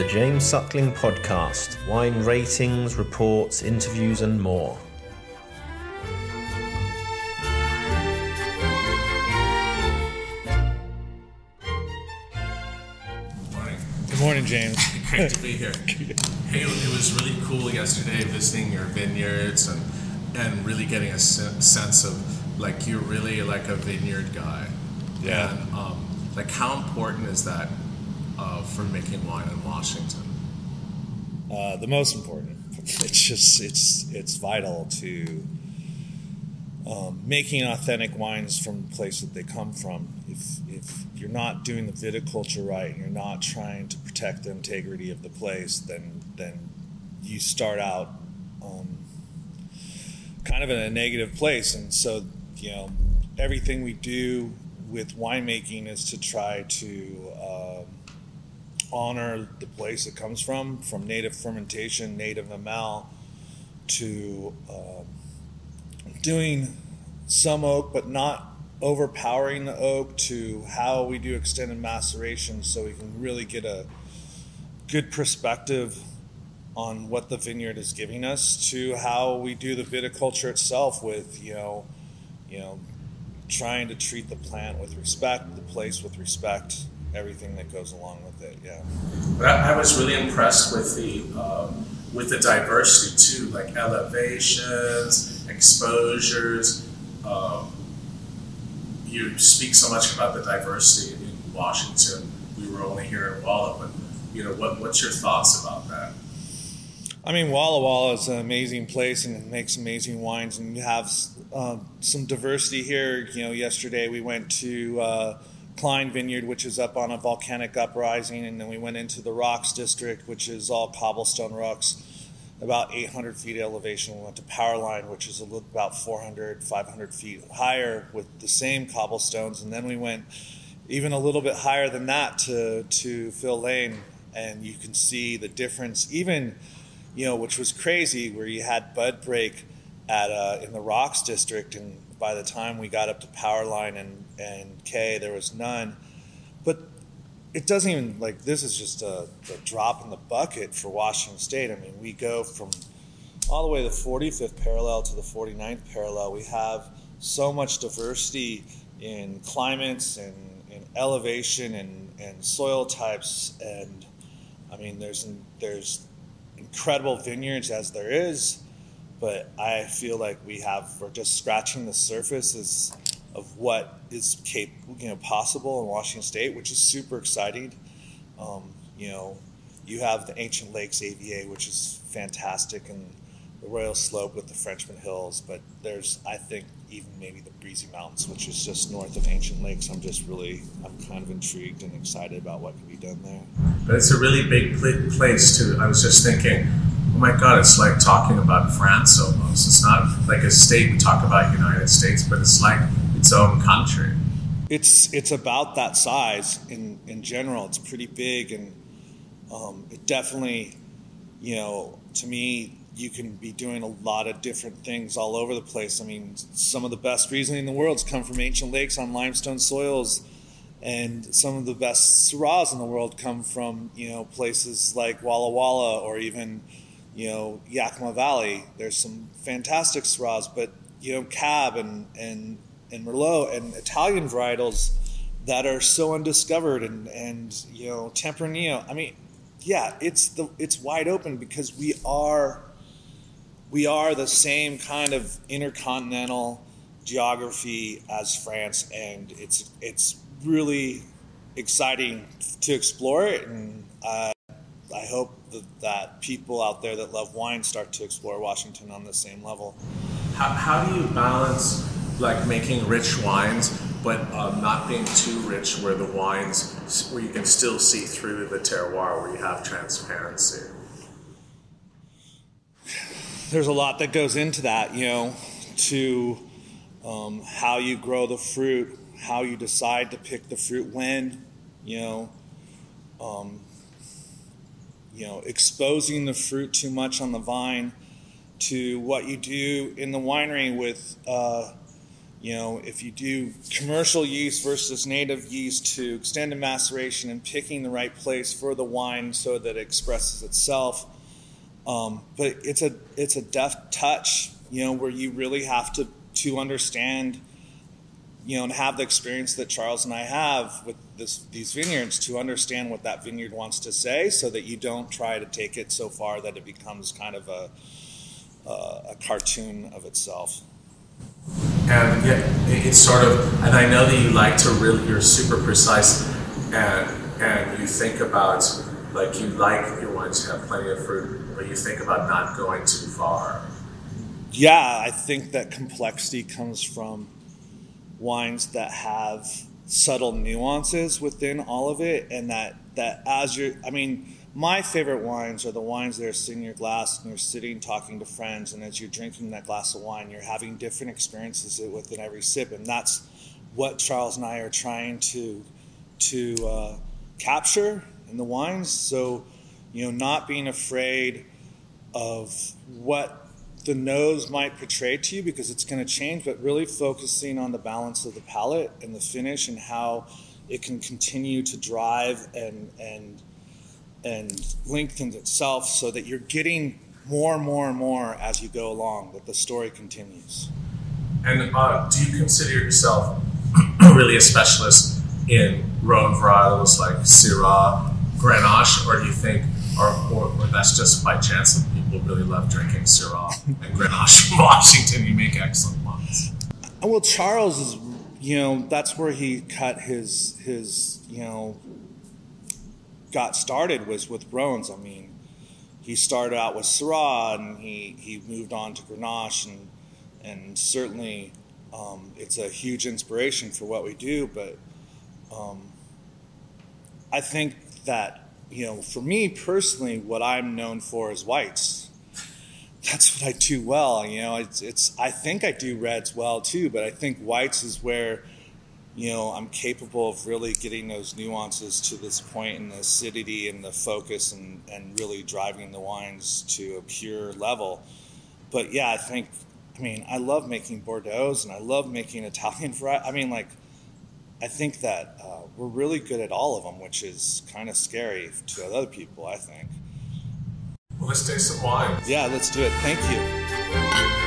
The James Suckling Podcast wine ratings, reports, interviews, and more. Morning. Good morning, James. Great to be here. Hey, it was really cool yesterday visiting your vineyards and and really getting a se- sense of like you're really like a vineyard guy. Yeah. And um, like how important is that uh, for making wine in Washington? Uh, the most important. It's just it's it's vital to um, making authentic wines from the place that they come from. If if you're not doing the viticulture right, and you're not trying to protect the integrity of the place, then then you start out um, kind of in a negative place. And so you know everything we do with winemaking is to try to um, honor the place it comes from, from native fermentation, native ML, to um, doing some oak, but not overpowering the oak, to how we do extended maceration so we can really get a good perspective on what the vineyard is giving us, to how we do the viticulture itself with, you know, you know, trying to treat the plant with respect, the place with respect, everything that goes along with it. Yeah. But I, I was really impressed with the um, with the diversity too, like elevations, exposures. Um, you speak so much about the diversity in Washington. We were only here in Walla, but you know, what, what's your thoughts about that? I mean, Walla Walla is an amazing place and it makes amazing wines, and you have uh, some diversity here. You know, yesterday we went to uh, Klein Vineyard, which is up on a volcanic uprising, and then we went into the Rocks District, which is all cobblestone rocks, about 800 feet elevation. We went to Powerline, which is a little, about 400, 500 feet higher with the same cobblestones, and then we went even a little bit higher than that to to Phil Lane, and you can see the difference. Even you know, which was crazy, where you had bud break at uh, in the Rocks District, and by the time we got up to Powerline and and K, there was none. But it doesn't even like this is just a, a drop in the bucket for Washington State. I mean, we go from all the way to the 45th parallel to the 49th parallel. We have so much diversity in climates and in elevation and, and soil types, and I mean, there's there's incredible vineyards as there is, but I feel like we have we're just scratching the surface as, of what is capable, you know, possible in Washington State, which is super exciting. Um, you know, you have the Ancient Lakes AVA, which is fantastic, and the Royal Slope with the Frenchman Hills. But there's, I think, even maybe the Breezy Mountains, which is just north of Ancient Lakes. I'm just really, I'm kind of intrigued and excited about what can be done there. But it's a really big place too. I was just thinking, my God, it's like talking about France almost. It's not like a state we talk about United States, but it's like its own country. It's it's about that size in in general. It's pretty big, and um, it definitely, you know, to me, you can be doing a lot of different things all over the place. I mean, some of the best Riesling in the world's come from ancient lakes on limestone soils, and some of the best Syrahs in the world come from you know places like Walla Walla or even you know Yakima Valley. There's some fantastic Syrahs, but you know Cab and and and Merlot and Italian varietals that are so undiscovered and and you know Tempranillo. I mean, yeah, it's the it's wide open because we are we are the same kind of intercontinental geography as France, and it's it's really exciting to explore it, and uh, I hope that, that people out there that love wine start to explore Washington on the same level. How, how do you balance like making rich wines, but um, not being too rich, where the wines where you can still see through the terroir, where you have transparency? there's a lot that goes into that, you know, to um, how you grow the fruit, how you decide to pick the fruit when, you know, um, you know, exposing the fruit too much on the vine, to what you do in the winery with uh, you know, if you do commercial yeast versus native yeast to extended maceration and picking the right place for the wine so that it expresses itself. Um, but it's a it's a deft touch, you know, where you really have to to understand, you know, and have the experience that Charles and I have with this, these vineyards to understand what that vineyard wants to say, so that you don't try to take it so far that it becomes kind of a uh, a cartoon of itself. And yeah, it's sort of, and I know that you like to really, you're super precise, and and you think about like you like your wines to have plenty of fruit, but you think about not going too far. Yeah, I think that complexity comes from wines that have subtle nuances within all of it, and that that as you're, I mean my favorite wines are the wines that are sitting in your glass and you're sitting talking to friends and as you're drinking that glass of wine you're having different experiences within every sip and that's what charles and i are trying to to uh, capture in the wines. So you know not being afraid of what the nose might portray to you because it's going to change but really focusing on the balance of the palate and the finish and how it can continue to drive and and and lengthens itself so that you're getting more and more and more as you go along, that the story continues. And uh, do you consider yourself really a specialist in Rhone varietals like Syrah, Grenache, or do you think, or, or, or that's just by chance that people really love drinking Syrah and Grenache from Washington? You make excellent wines. Well, Charles is, you know, that's where he cut his his, you know, got started was with Rhones. I mean, he started out with Syrah and he, he moved on to Grenache and and certainly um, it's a huge inspiration for what we do. But um, I think that you know, for me personally, what I'm known for is whites. That's what I do well. You know, it's, it's I think I do reds well too, but I think whites is where you know, I'm capable of really getting those nuances to this and the acidity and the focus and, and really driving the wines to a pure level. But yeah, I think, I mean, I love making Bordeaux's and I love making Italian variety. I mean, like, I think that uh, we're really good at all of them, which is kind of scary to other people, I think. Well, let's taste some wine. Yeah, let's do it. Thank you.